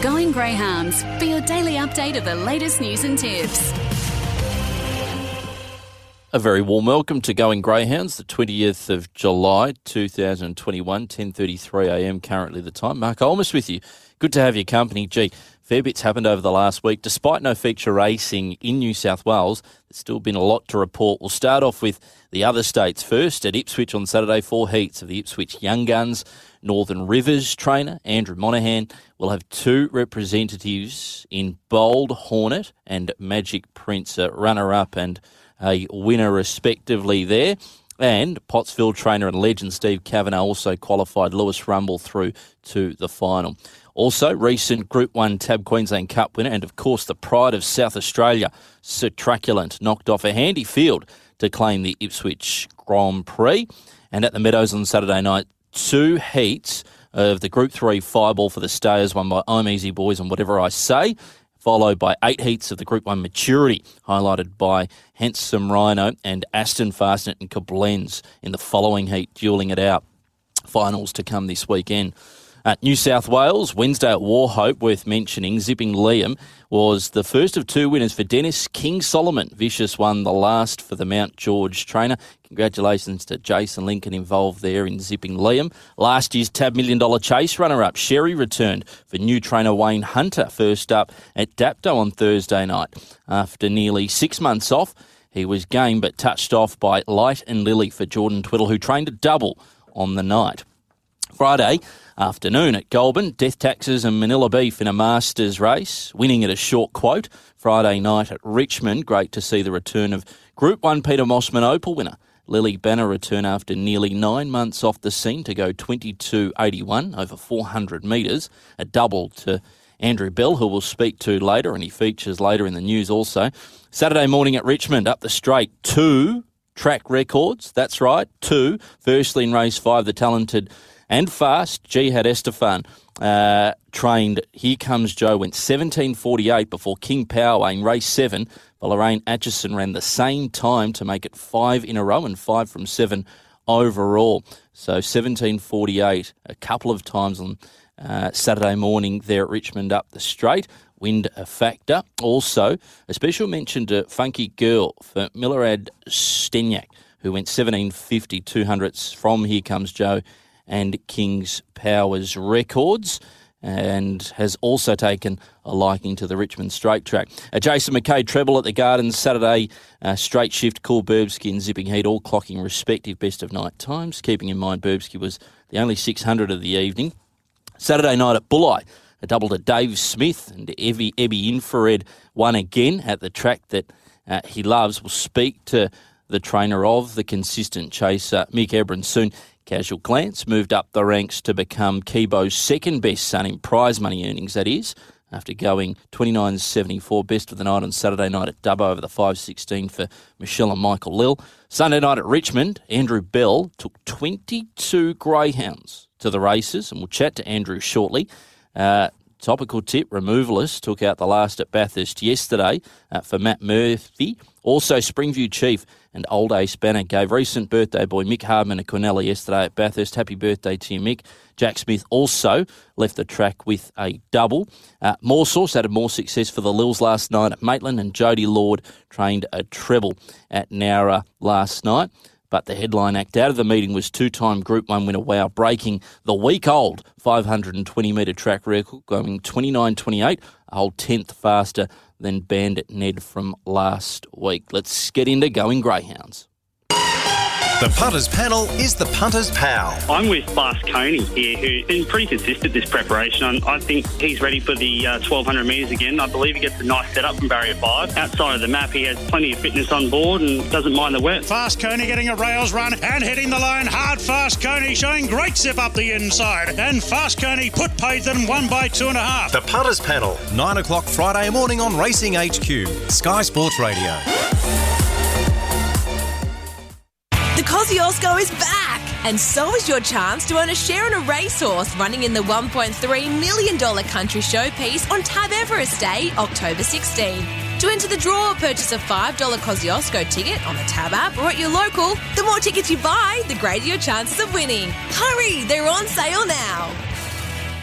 Going Greyhounds for your daily update of the latest news and tips. A very warm welcome to Going Greyhounds, the 20th of July 2021, 10.33am currently the time. Mark Olmos with you. Good to have your company. Gee, fair bits happened over the last week. Despite no feature racing in New South Wales, there's still been a lot to report. We'll start off with the other states first. At Ipswich on Saturday, four heats of the Ipswich Young Guns. Northern Rivers trainer Andrew Monaghan will have two representatives in Bold Hornet and Magic Prince, a runner up and a winner respectively there. And Pottsville trainer and legend Steve Kavanagh also qualified Lewis Rumble through to the final. Also, recent Group 1 Tab Queensland Cup winner and, of course, the pride of South Australia, Sir Truculent, knocked off a handy field to claim the Ipswich Grand Prix. And at the Meadows on Saturday night, two heats of the Group 3 fireball for the Stayers, won by I'm Easy Boys and Whatever I Say, followed by eight heats of the Group 1 maturity, highlighted by Handsome Rhino and Aston Fastnet and Koblenz in the following heat, dueling it out. Finals to come this weekend. At New South Wales, Wednesday at Wauchope, worth mentioning, Zipping Liam was the first of two winners for Dennis King Solomon. Vicious won the last for the Mount George trainer. Congratulations to Jason Lincoln involved there in Zipping Liam. Last year's Tab Million Dollar Chase runner up, Sherry, returned for new trainer Wayne Hunter, first up at Dapto on Thursday night. After nearly six months off, he was game but touched off by Light and Lily for Jordan Twiddle, who trained a double on the night. Friday afternoon at Goulburn, Death Taxes and Manila Beef in a Masters race, winning at a short quote. Friday night at Richmond, great to see the return of Group 1 Peter Mossman Opal winner. Lily Banner return after nearly nine months off the scene to go 22.81 over 400 metres, a double to Andrew Bell, who we'll speak to later, and he features later in the news also. Saturday morning at Richmond, up the straight, two track records. That's right, two. Firstly, in race five, the talented and fast. Jihad Estefan uh, trained Here Comes Joe, went 17.48 before King Power in race seven. But Lorraine Atchison ran the same time to make it five in a row and five from seven overall. So 17.48 a couple of times on uh, Saturday morning there at Richmond up the straight. Wind a factor. Also, a special mention to Funky Girl for Milorad Stenyak, who went 17.50 200s from Here Comes Joe and King's Powers records and has also taken a liking to the Richmond straight track. A Jason McKay treble at the Gardens Saturday, uh, straight shift, cool Burbsky and Zipping Heat, all clocking respective best of night times. Keeping in mind Burbsky was the only 600 of the evening. Saturday night at Bulli, a double to Dave Smith and Evie, Ebby Infrared won again at the track that uh, he loves. We'll speak to the trainer of the consistent chaser, Mick Ebron, soon. Casual Glance moved up the ranks to become Kibo's second best son in prize money earnings, that is, after going 29.74 best of the night on Saturday night at Dubbo over the 5.16 for Michelle and Michael Lill. Sunday night at Richmond, Andrew Bell took 22 greyhounds to the races, and we'll chat to Andrew shortly. Uh, topical tip, removalist, took out the last at Bathurst yesterday uh, for Matt Murphy. Also, Springview Chief and Old Ace Banner gave recent birthday boy Mick Hardman a Quinella yesterday at Bathurst. Happy birthday to you, Mick. Jack Smith also left the track with a double. Uh, more source added more success for the Lils last night at Maitland, and Jody Lord trained a treble at Nowra last night. But the headline act out of the meeting was two time Group 1 winner Wow, breaking the week old 520 metre track record, going 29 28, a whole tenth faster than Bandit Ned from last week. Let's get into going Greyhounds. The punters panel is the punters pal. I'm with Fast Coney here, who's been pretty consistent this preparation. I think he's ready for the uh, 1200 metres again. I believe he gets a nice setup from barrier five. Outside of the map, he has plenty of fitness on board and doesn't mind the wet. Fast Coney getting a rails run and hitting the line hard. Fast Coney showing great zip up the inside. And Fast Coney put Payton one by two and a half. The punters panel, 9 o'clock Friday morning on Racing HQ, Sky Sports Radio. Kosciuszko is back, and so is your chance to earn a share in a racehorse running in the $1.3 million country showpiece on Tab Everest Day, October 16. To enter the draw, purchase a $5 Kosciuszko ticket on the Tab app or at your local. The more tickets you buy, the greater your chances of winning. Hurry, they're on sale now.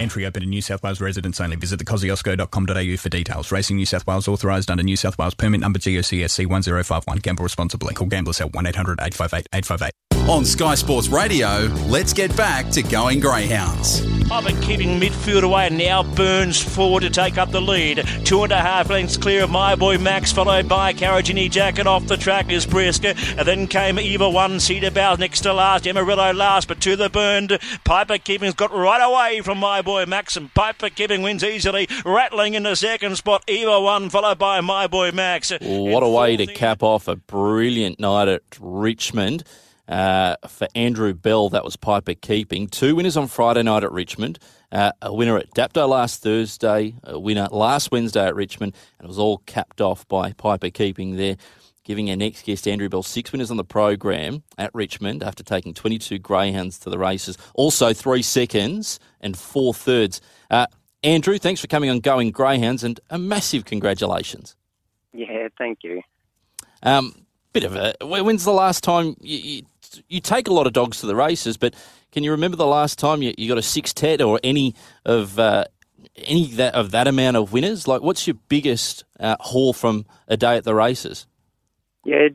Entry open to New South Wales residents only. Visit thekosciuszko.com.au for details. Racing New South Wales authorised under New South Wales permit number GOCSC 1051. Gamble responsibly. Call Gamblers Help 1800 858 858. On Sky Sports Radio, let's get back to going Greyhounds. Been keeping midfield away. and Now Burns forward to take up the lead. Two and a half lengths clear of my boy Max, followed by Carragini Jacket off the track is Brisker. And then came Eva One, Cedar Bow next to last. Amarillo last, but to the burned. Piper Keeping's got right away from my boy Max, and Piper Keeping wins easily, rattling in the second spot. Eva One, followed by my boy Max. What a way to cap off a brilliant night at Richmond. Uh, for Andrew Bell, that was Piper Keeping. Two winners on Friday night at Richmond. Uh, a winner at Dapto last Thursday, a winner last Wednesday at Richmond, and it was all capped off by Piper Keeping there, giving our next guest, Andrew Bell, six winners on the program at Richmond after taking 22 greyhounds to the races. Also, three seconds and four thirds. Uh, Andrew, thanks for coming on Going Greyhounds, and a massive congratulations. Yeah, thank you. Um, bit of a. When's the last time you, you, you take a lot of dogs to the races? But can you remember the last time you, you got a six-tet or any of uh, any that of that amount of winners? Like, what's your biggest uh, haul from a day at the races? Yeah,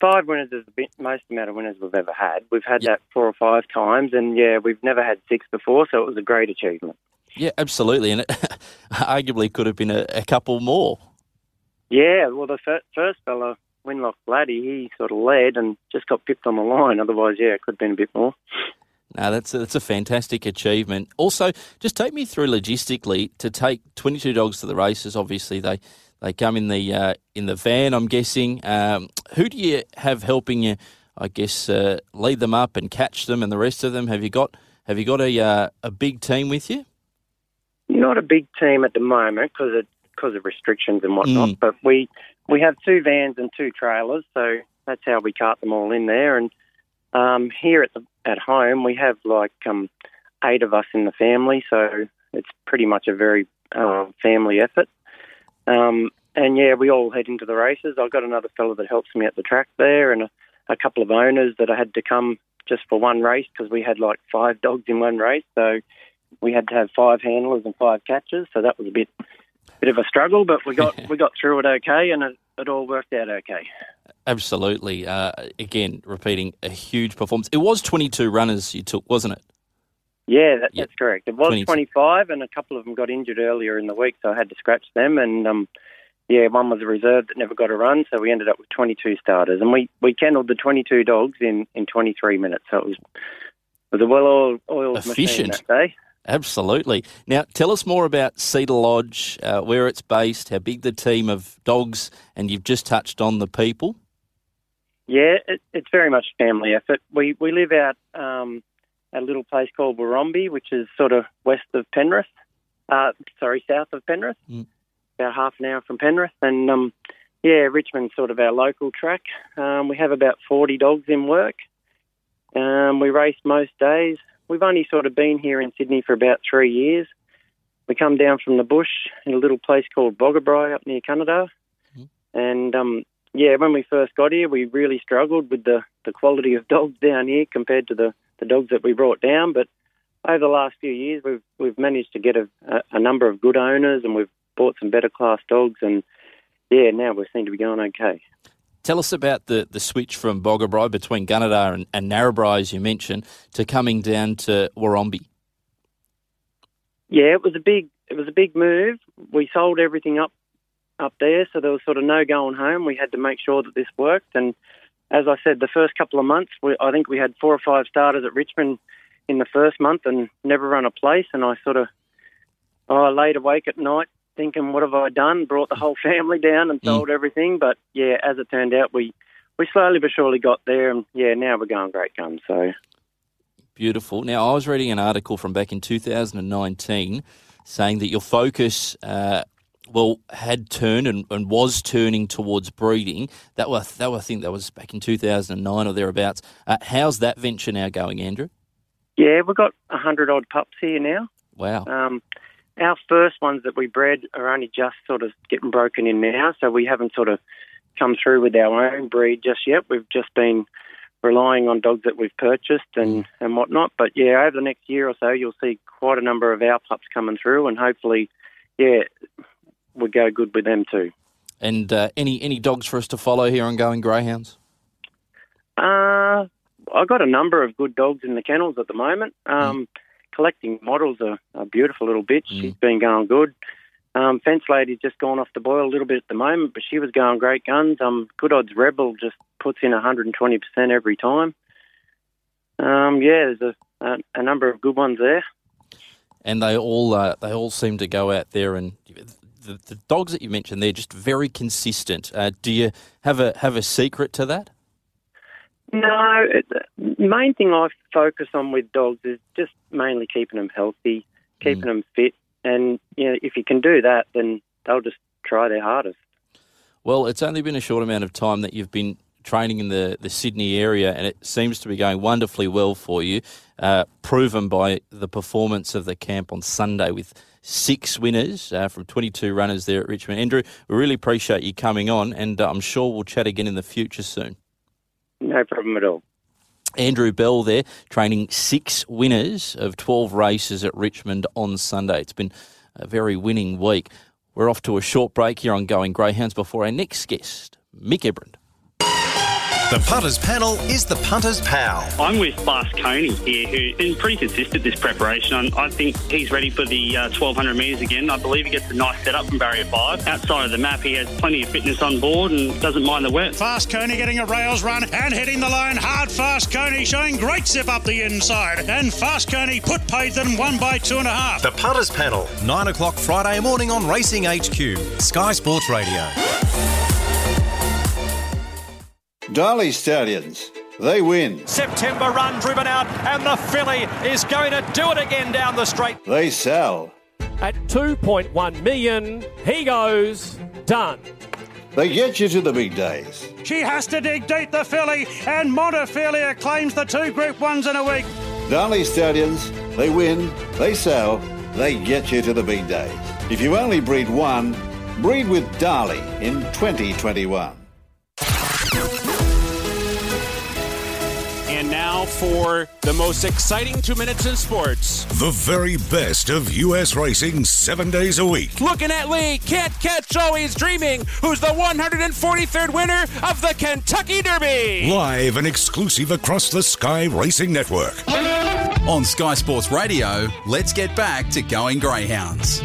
five winners is the bit, most amount of winners we've ever had. We've had that four or five times, and yeah, we've never had six before, so it was a great achievement. Yeah, absolutely, and it arguably could have been a, a couple more. Yeah, well, the fir- first fella, Winlock Laddie, he sort of led and just got pipped on the line. Otherwise, yeah, it could have been a bit more. No, that's a, that's a fantastic achievement. Also, just take me through logistically to take 22 dogs to the races. Obviously, they they come in the uh, in the van. I'm guessing. Um, who do you have helping you? I guess uh, lead them up and catch them, and the rest of them. Have you got Have you got a uh, a big team with you? Not a big team at the moment because of because of restrictions and whatnot. But we we have two vans and two trailers, so that's how we cart them all in there. And um, here at the at home, we have like um, eight of us in the family, so it's pretty much a very uh, family effort. Um, and yeah, we all head into the races. I've got another fellow that helps me at the track there, and a, a couple of owners that I had to come just for one race because we had like five dogs in one race. So we had to have five handlers and five catchers. So that was a bit bit of a struggle, but we got we got through it okay, and it, it all worked out okay. Absolutely. Uh, again, repeating a huge performance. It was 22 runners you took, wasn't it? Yeah, that, that's correct. It was 22. 25, and a couple of them got injured earlier in the week, so I had to scratch them. And um, yeah, one was a reserve that never got a run, so we ended up with 22 starters. And we, we kennelled the 22 dogs in, in 23 minutes, so it was it was a well oiled machine Efficient. that day. Absolutely. Now, tell us more about Cedar Lodge, uh, where it's based, how big the team of dogs, and you've just touched on the people. Yeah, it, it's very much a family effort. We we live out um, at a little place called Werombi, which is sort of west of Penrith. Uh, sorry, south of Penrith, about half an hour from Penrith. And um, yeah, Richmond's sort of our local track. Um, we have about forty dogs in work. Um, we race most days. We've only sort of been here in Sydney for about three years. We come down from the bush in a little place called Boggabri up near Gunnedah. And um, yeah, when we first got here, we really struggled with the, the quality of dogs down here compared to the, the dogs that we brought down. But over the last few years, we've we've managed to get a, a, a number of good owners, and we've bought some better class dogs. And yeah, now we seem to be going okay. Tell us about the, the switch from Boggabri between Gunnedah and, and Narrabri, as you mentioned, to coming down to Werombi. Yeah, it was a big it was a big move. We sold everything up up there, so there was sort of no going home. We had to make sure that this worked, and as I said, the first couple of months, we, I think we had four or five starters at Richmond in the first month and never run a place. And I sort of I laid awake at night thinking, what have I done? Brought the whole family down and sold everything. But yeah, as it turned out, we we slowly but surely got there, and yeah, now we're going great guns. So. Beautiful. Now, I was reading an article from back in 2019 saying that your focus, uh, well, had turned and, and was turning towards breeding. That was, that was, I think that was back in 2009 or thereabouts. Uh, how's that venture now going, Andrew? Yeah, we've got a hundred odd pups here now. Wow. Um, our first ones that we bred are only just sort of getting broken in now, so we haven't sort of come through with our own breed just yet. We've just been relying on dogs that we've purchased and, and whatnot. But yeah, over the next year or so, you'll see quite a number of our pups coming through, and hopefully, yeah, we go good with them too. And uh, any any dogs for us to follow here on Going Greyhounds? Uh, I've got a number of good dogs in the kennels at the moment. Um, Collecting models a, a beautiful little bitch. She's been going good. Um, Fence Lady's just gone off the boil a little bit at the moment, but she was going great guns. Um, Good Odds Rebel just puts in 120% every time. Um, yeah, there's a, a, a number of good ones there. and they all uh, they all seem to go out there and the, the dogs that you mentioned they're just very consistent. Uh, do you have a have a secret to that? No, it, the main thing I focus on with dogs is just mainly keeping them healthy, keeping them fit, and you know, if you can do that, then they'll just try their hardest. Well, it's only been a short amount of time that you've been training in the, the Sydney area, and it seems to be going wonderfully well for you, uh, proven by the performance of the camp on Sunday with six winners uh, from 22 runners there at Richmond. Andrew, we really appreciate you coming on, and uh, I'm sure we'll chat again in the future soon. No problem at all. Andrew Bell there, training six winners of 12 races at Richmond on Sunday. It's been a very winning week. We're off to a short break here on Going Greyhounds before our next guest, Mick Ebrand. The punters panel is the punters pal. I'm with Fast Coney here, who's been pretty consistent this preparation. I I think he's ready for the uh, 1200 metres again. I believe he gets a nice setup from barrier five. Outside of the map, he has plenty of fitness on board and doesn't mind the wet. Fast Coney getting a rails run and hitting the line hard. Fast Coney showing great zip up the inside. And Fast Coney put paid them one by two and a half. The punters panel, 9 o'clock Friday morning on Racing HQ, Sky Sports Radio. Darley Stallions, they win. September run driven out, and the filly is going to do it again down the straight. They sell. At 2.1 million, he goes done. They get you to the big days. She has to dig deep, the filly, and Montefilia claims the two Group Ones in a week. Darley Stallions, they win, they sell, they get you to the big days. If you only breed one, breed with Darley in 2021. Now for the most exciting two minutes in sports. The very best of U.S. racing seven days a week. Looking at Lee, can't catch oh, always dreaming, who's the 143rd winner of the Kentucky Derby. Live and exclusive across the Sky Racing Network. On Sky Sports Radio, let's get back to going Greyhounds.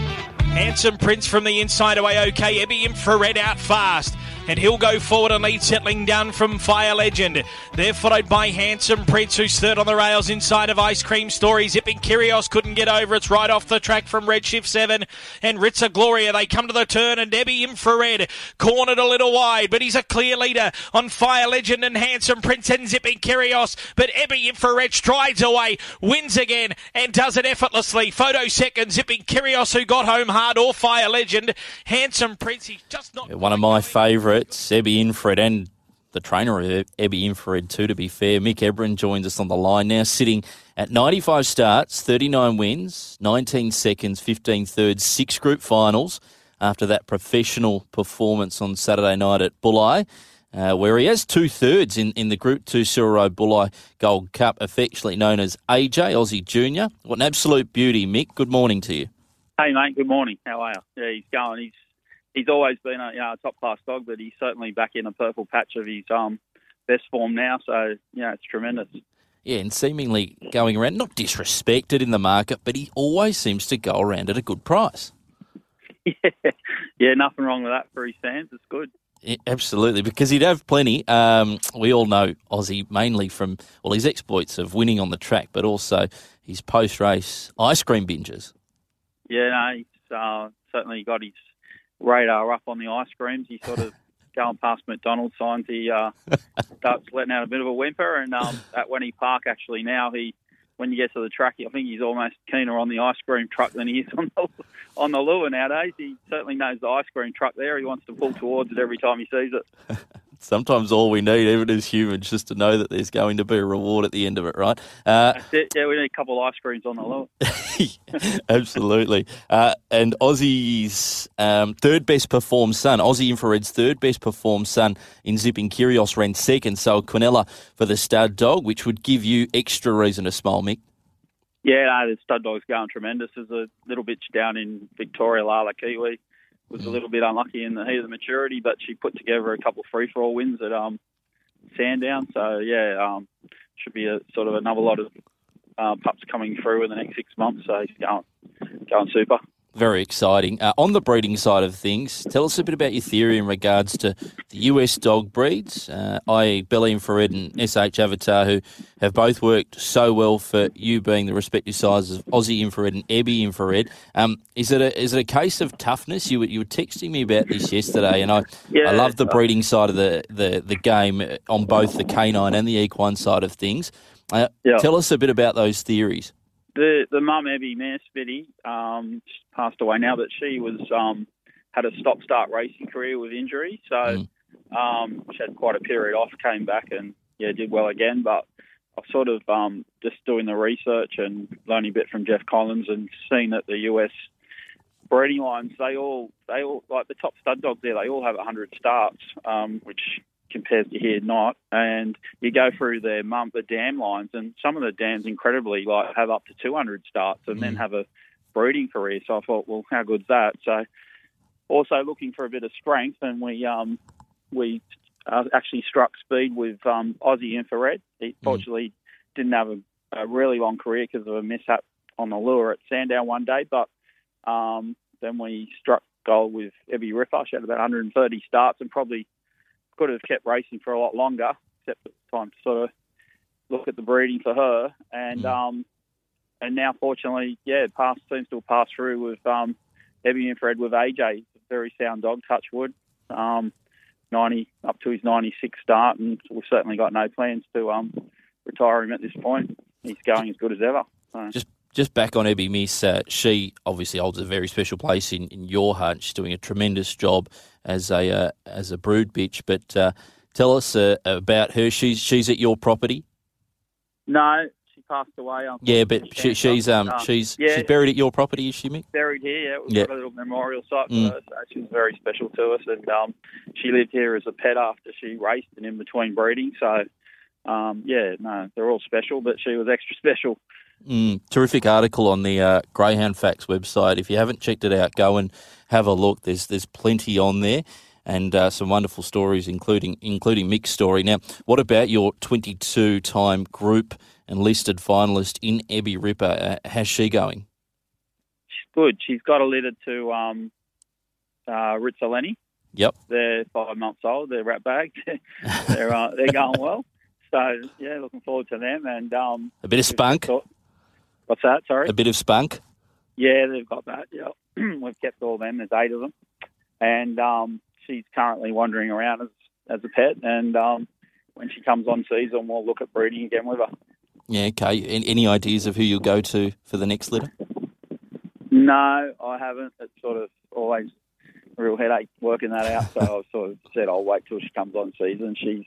Handsome Prince from the inside away, okay. Ebby Infrared out fast. And he'll go forward and lead, settling down from Fire Legend. They're followed by Handsome Prince, who's third on the rails inside of Ice Cream Story. Zipping Kyrios couldn't get over. It's right off the track from Redshift 7. And Ritza Gloria, they come to the turn. And Debbie Infrared cornered a little wide, but he's a clear leader on Fire Legend and Handsome Prince and Zipping Kyrios. But Ebby Infrared strides away, wins again, and does it effortlessly. Photo second, Zipping Kyrios, who got home hard, or Fire Legend. Handsome Prince, he's just not. One of my favourites, Ebby Infrared, and the trainer of Ebby Infrared too, to be fair. Mick Ebron joins us on the line now, sitting at 95 starts, 39 wins, 19 seconds, 15 thirds, six group finals after that professional performance on Saturday night at Bulli. Uh, where he has two thirds in, in the Group 2 Cyril Road Bulli Gold Cup, affectionately known as AJ, Aussie Junior. What an absolute beauty, Mick. Good morning to you. Hey mate, good morning. How are you? Yeah, he's going. He's he's always been a you know, top class dog, but he's certainly back in a purple patch of his um best form now. So yeah, it's tremendous. Yeah, and seemingly going around, not disrespected in the market, but he always seems to go around at a good price. yeah, yeah, nothing wrong with that for his fans. It's good. Yeah, absolutely, because he'd have plenty. Um, we all know Aussie mainly from well his exploits of winning on the track, but also his post race ice cream binges. Yeah, no, he's uh, certainly got his radar up on the ice creams. He sort of going past McDonald's signs, he uh, starts letting out a bit of a whimper. And um, at Wenny Park, actually, now he, when you get to the track, I think he's almost keener on the ice cream truck than he is on the on the lure nowadays. He certainly knows the ice cream truck there. He wants to pull towards it every time he sees it. Sometimes all we need, even as humans, just to know that there's going to be a reward at the end of it, right? Uh, it. Yeah, we need a couple of ice creams on the low. absolutely. Uh, and Aussie's um, third best performed son, Aussie Infrared's third best performed son in Zipping Kyrgios ran second, so Quinella for the stud dog, which would give you extra reason to smile, Mick. Yeah, no, the stud dog's going tremendous. There's a little bitch down in Victoria, Lala Kiwi, was a little bit unlucky in the heat of the maturity, but she put together a couple of free for all wins at um, Sandown. So yeah, um, should be a sort of another lot of uh, pups coming through in the next six months. So he's going going super. Very exciting. Uh, on the breeding side of things, tell us a bit about your theory in regards to the US dog breeds, uh, i.e., Bella Infrared and SH Avatar, who have both worked so well for you being the respective sizes of Aussie Infrared and Ebby Infrared. Um, is it a is it a case of toughness? You were, you were texting me about this yesterday, and I Yeah, I love the breeding side of the, the, the game on both the canine and the equine side of things. Uh, Yeah. Tell us a bit about those theories. The the mum Abby Mare Spitty um, passed away now, but she was um, had a stop start racing career with injury, so um, she had quite a period off, came back and yeah did well again. But I've sort of um, just doing the research and learning a bit from Jeff Collins and seeing that the US breeding lines they all they all like the top stud dogs there they all have 100 starts, um, which compares to here not. And you go through their mum the dam lines, and some of the dams incredibly like have up to 200 starts, and then have a breeding career. So I thought, well, how good's that? So also looking for a bit of strength, and we um, we uh, actually struck speed with um, Aussie Infrared. He fortunately didn't have a, a really long career because of a mishap on the lure at Sandown one day, but um, then we struck gold with Ebby Ripper. She had about 130 starts and probably could have kept racing for a lot longer, except it's time to sort of look at the breeding for her. And um, and now, fortunately, yeah, pass seems to have passed through with um, Ebby Infrared with AJ. A very sound dog, touch wood. Um, 90 up to his 96 start, and we've certainly got no plans to um, retire him at this point. He's going as good as ever. So. Just just back on Ebby Miss, uh, she obviously holds a very special place in, in your heart. She's doing a tremendous job as a uh, as a brood bitch. But uh, tell us uh, about her. She's she's at your property. No, she passed away. Yeah, but she, she's um Um, she's yeah. she's buried at your property, is she, Mick? buried here. Yeah, we've Yeah. got a little memorial site for Mm. her. So she was very special to us, and um, she lived here as a pet after she raced and in between breeding. So, um, yeah, no, they're all special, but she was extra special. Mm, terrific article on the uh, Greyhound Facts website. If you haven't checked it out, go and have a look. There's there's plenty on there, and uh, some wonderful stories, including including Mick's story. Now, what about your 22 time group and listed finalist in Ebby Ripper? Uh, how's she going? She's good. She's got a litter to um, uh. Yep. They're five months old. They're rat bagged. they're uh, they're going well. So yeah, looking forward to them. And um, A bit of spunk. What's that? Sorry. A bit of spunk. Yeah, they've got that. Yeah, we've kept all them. There's eight of them, and um, she's currently wandering around as as a pet. And um, when she comes on season, we'll look at breeding again with her. Yeah. Okay. Any, any ideas of who you'll go to for the next litter? No, I haven't. It's sort of always a real headache working that out. So I've sort of said I'll wait till she comes on season. She's,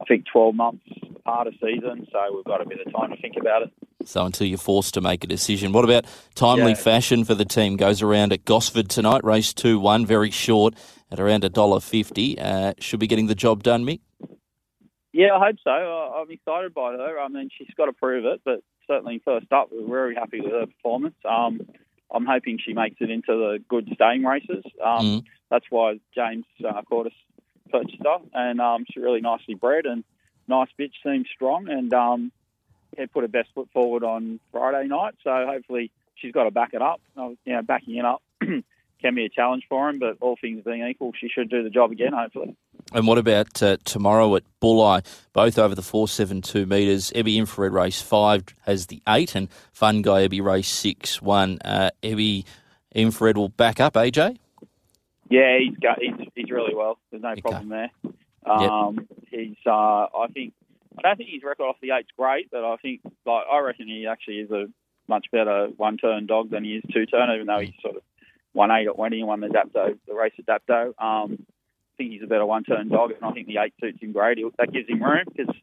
I think, 12 months apart of season, so we've got a bit of time to think about it. So until you're forced to make a decision. What about timely Yeah. fashion for the team? Goes around at Gosford tonight, race two one, very short at around a dollar fifty. Uh, should be getting the job done, Mick. Yeah, I hope so. I'm excited by her. I mean, she's got to prove it, but certainly first up, we're very happy with her performance. Um, I'm hoping she makes it into the good staying races. Um, That's why James uh, purchased her, and um, she's really nicely bred and nice bitch, seems strong, and um, yeah, put her best foot forward on Friday night. So hopefully she's got to back it up. You know, backing it up can be a challenge for him, but all things being equal, she should do the job again. Hopefully. And what about uh, tomorrow at Bulli? Both over the four seven two metres. Ebby Infrared race five has the eight, and Fun Guy Ebby race six one. Uh, Ebby Infrared will back up. AJ. Yeah, he's got he's, he's really well. There's no problem there. Um, He's uh, I think I don't think his record off the eight's great, but I think like I reckon he actually is a much better one turn dog than he is two turn, even though he's sort of won eight at Wendy and won the Dapto the race at Dapto. Um, I think he's a better one-turn dog, and I think the eight suits him great. That gives him room because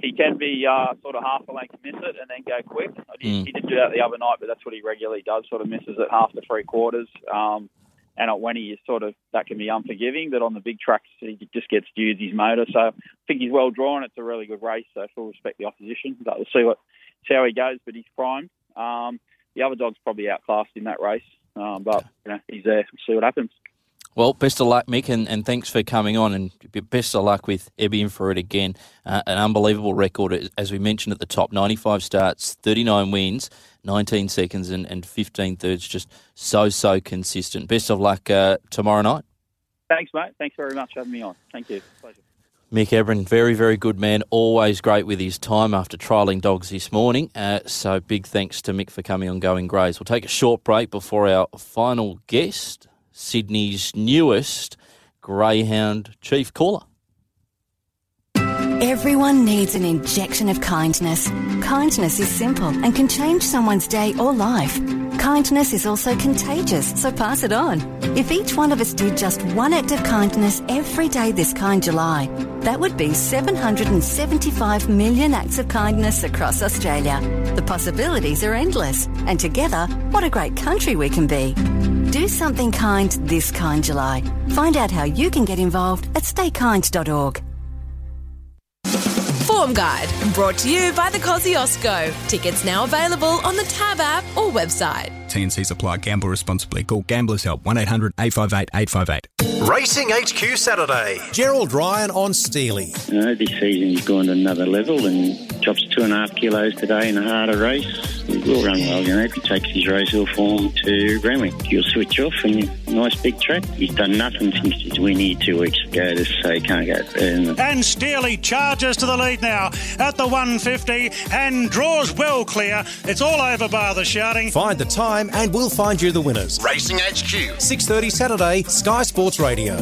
he can be uh, sort of half a length miss it and then go quick. He, he didn't do that the other night, but that's what he regularly does. Sort of misses it half to three quarters. Um, and at when he is sort of that can be unforgiving, but on the big tracks he just gets to use his motor. So I think he's well drawn. It's a really good race. So full respect the opposition, but we'll see what see how he goes. But he's primed. Um, the other dog's probably outclassed in that race, um, but you know he's there. We'll see what happens. Well, best of luck, Mick, and, and thanks for coming on. And best of luck with Ebby it again. Uh, an unbelievable record, as we mentioned at the top 95 starts, 39 wins, 19 seconds, and, and 15 thirds. Just so, so consistent. Best of luck uh, tomorrow night. Thanks, mate. Thanks very much for having me on. Thank you. Pleasure. Mick Ebron, very, very good man. Always great with his time after trialling dogs this morning. Uh, so big thanks to Mick for coming on Going Greys. We'll take a short break before our final guest, Sydney's newest Greyhound chief caller. Everyone needs an injection of kindness. Kindness is simple and can change someone's day or life. Kindness is also contagious, so pass it on. If each one of us did just one act of kindness every day this kind July, that would be 775 million acts of kindness across Australia. The possibilities are endless, and together, what a great country we can be. Do something kind this kind July. Find out how you can get involved at staykind.org. Form Guide, brought to you by the Kosciuszko. Tickets now available on the Tab app or website. TNC's apply. Gamble responsibly. Call Gamblers Help 1 800 858 858. Racing HQ Saturday. Gerald Ryan on Steely. You know, this season he's gone to another level and drops two and a half kilos today in a harder race. He will run well, you know, if he takes his Rosehill form to Randwick. He'll switch off and nice big track. He's done nothing since his win here two weeks ago to say he can't go further. And Steely charges to the lead now at the 150 and draws well clear. It's all over bar the shouting. Find the time and we'll find you the winners. Racing HQ. 6.30 Saturday, Sky Sports Radio.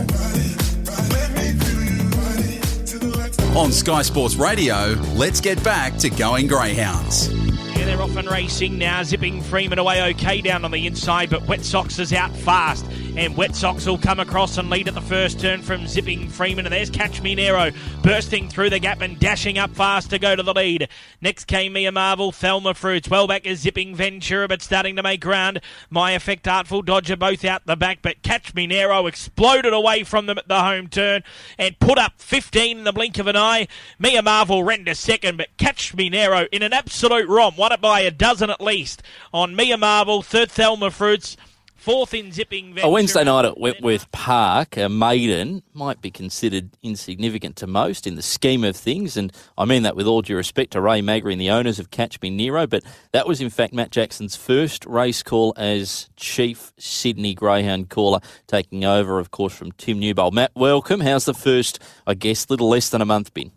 On Sky Sports Radio, let's get back to going Greyhounds. Yeah, they're off and racing now. Zipping Freeman away okay down on the inside, but Wet Sox is out fast. And Wet Sox will come across and lead at the first turn from Zipping Freeman. And there's Catch Me Nero bursting through the gap and dashing up fast to go to the lead. Next came Mia Marvel, Thelma Fruits. Well back is Zipping Ventura, but starting to make ground. My Effect Artful Dodger both out the back, but Catch Me Nero exploded away from them at the home turn and put up 15 in the blink of an eye. Mia Marvel ran to second, but Catch Me Nero in an absolute romp. Won it by a dozen at least on Mia Marvel, third Thelma Fruits. Fourth in zipping. A Wednesday night at Wentworth Park, a maiden might be considered insignificant to most in the scheme of things, and I mean that with all due respect to Ray Magri and the owners of Catch Me Nero, but that was in fact Matt Jackson's first race call as Chief Sydney Greyhound caller, taking over, of course, from Tim Newbold. Matt, welcome. How's the first, I guess, little less than a month been?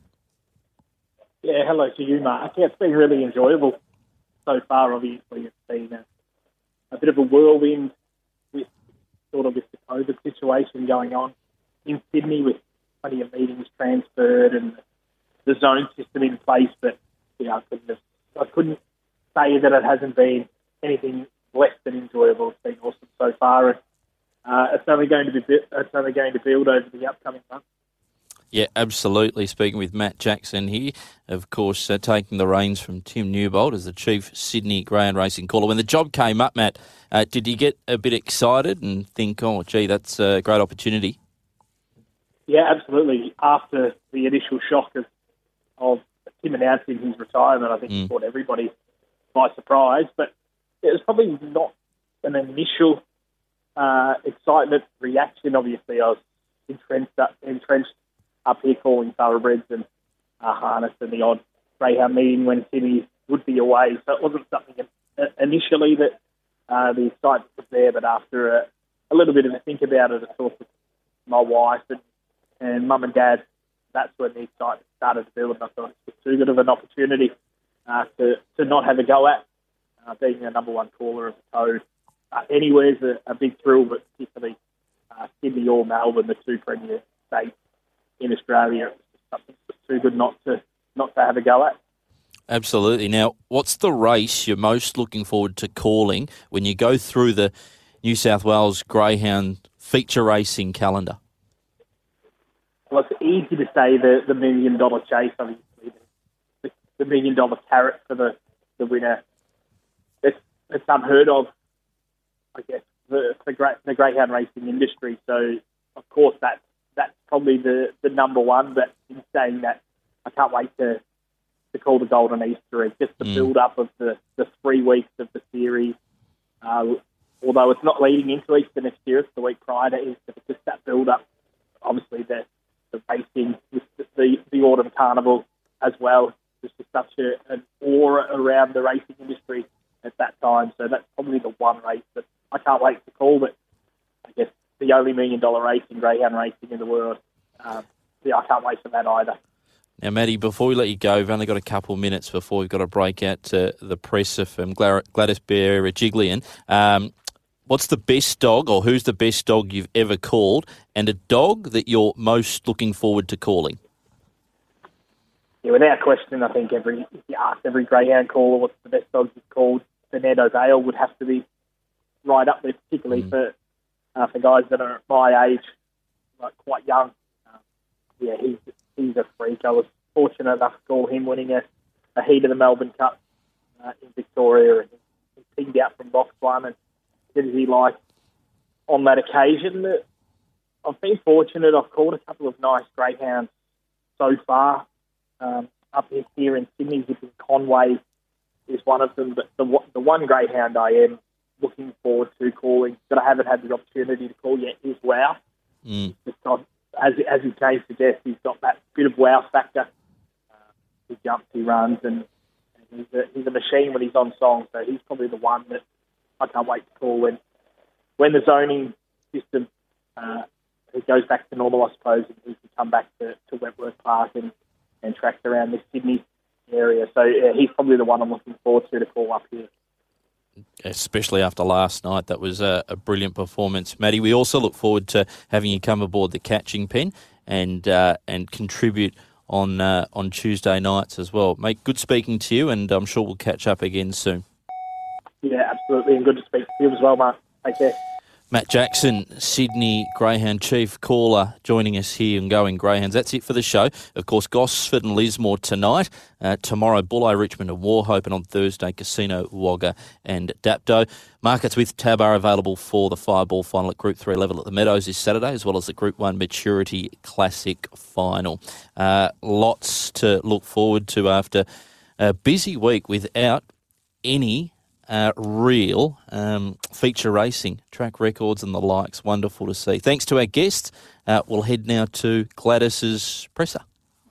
Yeah, hello to you, Mark. Yeah, it's been really enjoyable so far. Obviously, it's been a, a bit of a whirlwind with sort of with the COVID situation going on in Sydney, with plenty of meetings transferred and the zone system in place. But yeah, I couldn't have, I couldn't say that it hasn't been anything less than enjoyable. It's been awesome so far, and uh, it's only going to be it's only going to build over the upcoming months. Yeah, absolutely. Speaking with Matt Jackson here, of course, uh, taking the reins from Tim Newbold as the chief Sydney Greyhound Racing caller. When the job came up, Matt, uh, did you get a bit excited and think, oh, gee, that's a great opportunity? Yeah, absolutely. After the initial shock of, of him announcing his retirement, I think Mm. it caught everybody by surprise. But it was probably not an initial uh, excitement reaction. Obviously, I was entrenched entrenched up here calling thoroughbreds and uh, harness and the odd greyhound meeting when Timmy would be away. So it wasn't something initially that uh, the excitement was there. But after a, a little bit of a think about it, talked with my wife and and mum and dad, that's when the excitement started to build. And I thought it was too good of an opportunity uh, to, to not have a go at. Uh, being the number one caller of the code uh, anywhere's a, a big thrill, but particularly uh, Sydney or Melbourne, the two premier states in Australia, it was something too good not to not to have a go at. Absolutely. Now, what's the race you're most looking forward to calling when you go through the New South Wales Greyhound feature racing calendar? well, it's easy to say the, the million dollar chase, obviously, the, the million dollar carrot for the, the winner. It's, it's unheard of, I guess, the, the, the greyhound racing industry. So, of course, that that's probably the, the number one. But in saying that, I can't wait to to call the Golden Easter egg. Just the Mm. build up of the, the three weeks of the series. Uh, although it's not leading into Easter next year, it's the week prior to Easter. But just that build up, obviously the the racing, with the, the, the autumn carnival as well. There's just such a, an aura around the racing industry at that time. So that's probably the one race that I can't wait to call. But the only million dollar race in greyhound racing in the world. Um, yeah, I can't wait for that either. Now, Maddie, before we let you go, we've only got a couple of minutes before we've got to break out to the presser from Gla- Gladys Berejiklian. Um, what's the best dog, or who's the best dog you've ever called, and a dog that you're most looking forward to calling? Yeah, without question, I think every if you ask every greyhound caller what's the best dog you've called, Fernando Bale would have to be right up there, particularly for uh, for guys that are my age, like quite young. Uh, yeah, he's he's a freak. I was fortunate enough to call him winning a, a heat of the Melbourne Cup uh, in Victoria, and he pinged out from box one and did as he liked on that occasion. Uh, I've been fortunate. I've called a couple of nice greyhounds so far um, up here in Sydney. Zipping Conway is one of them, but the the one greyhound I am looking forward to calling that I haven't had the opportunity to call yet is Wow. Mm. Just got, as as name suggests, he's got that bit of wow factor. Uh, he jumps, he runs, and, and he's a he's a machine when he's on song. So he's probably the one that I can't wait to call when when the zoning system uh, it goes back to normal, I suppose, and he can come back to, to Wentworth Park and, and tracks around the Sydney area. So yeah, he's probably the one I'm looking forward to to call up here. Especially after last night. That was a, a brilliant performance, Maddie. We also look forward to having you come aboard the catching pen and uh, and contribute on uh, on Tuesday nights as well. Mate, good speaking to you, and I'm sure we'll catch up again soon. Yeah, absolutely, and good to speak to you as well, Mark. Take care. Matt Jackson, Sydney Greyhound Chief Caller, joining us here and going Greyhounds. That's it for the show. Of course, Gosford and Lismore tonight. Uh, tomorrow, Bulli, Richmond and Wauchope. And on Thursday, Casino, Wagga and Dapto. Markets with Tab are available for the Fireball final at Group 3 level at the Meadows this Saturday, as well as the Group 1 Maturity Classic final. Uh, lots to look forward to after a busy week without any uh, real um, feature racing, track records and the likes. Wonderful to see. Thanks to our guests. Uh, we'll head now to Gladys's presser.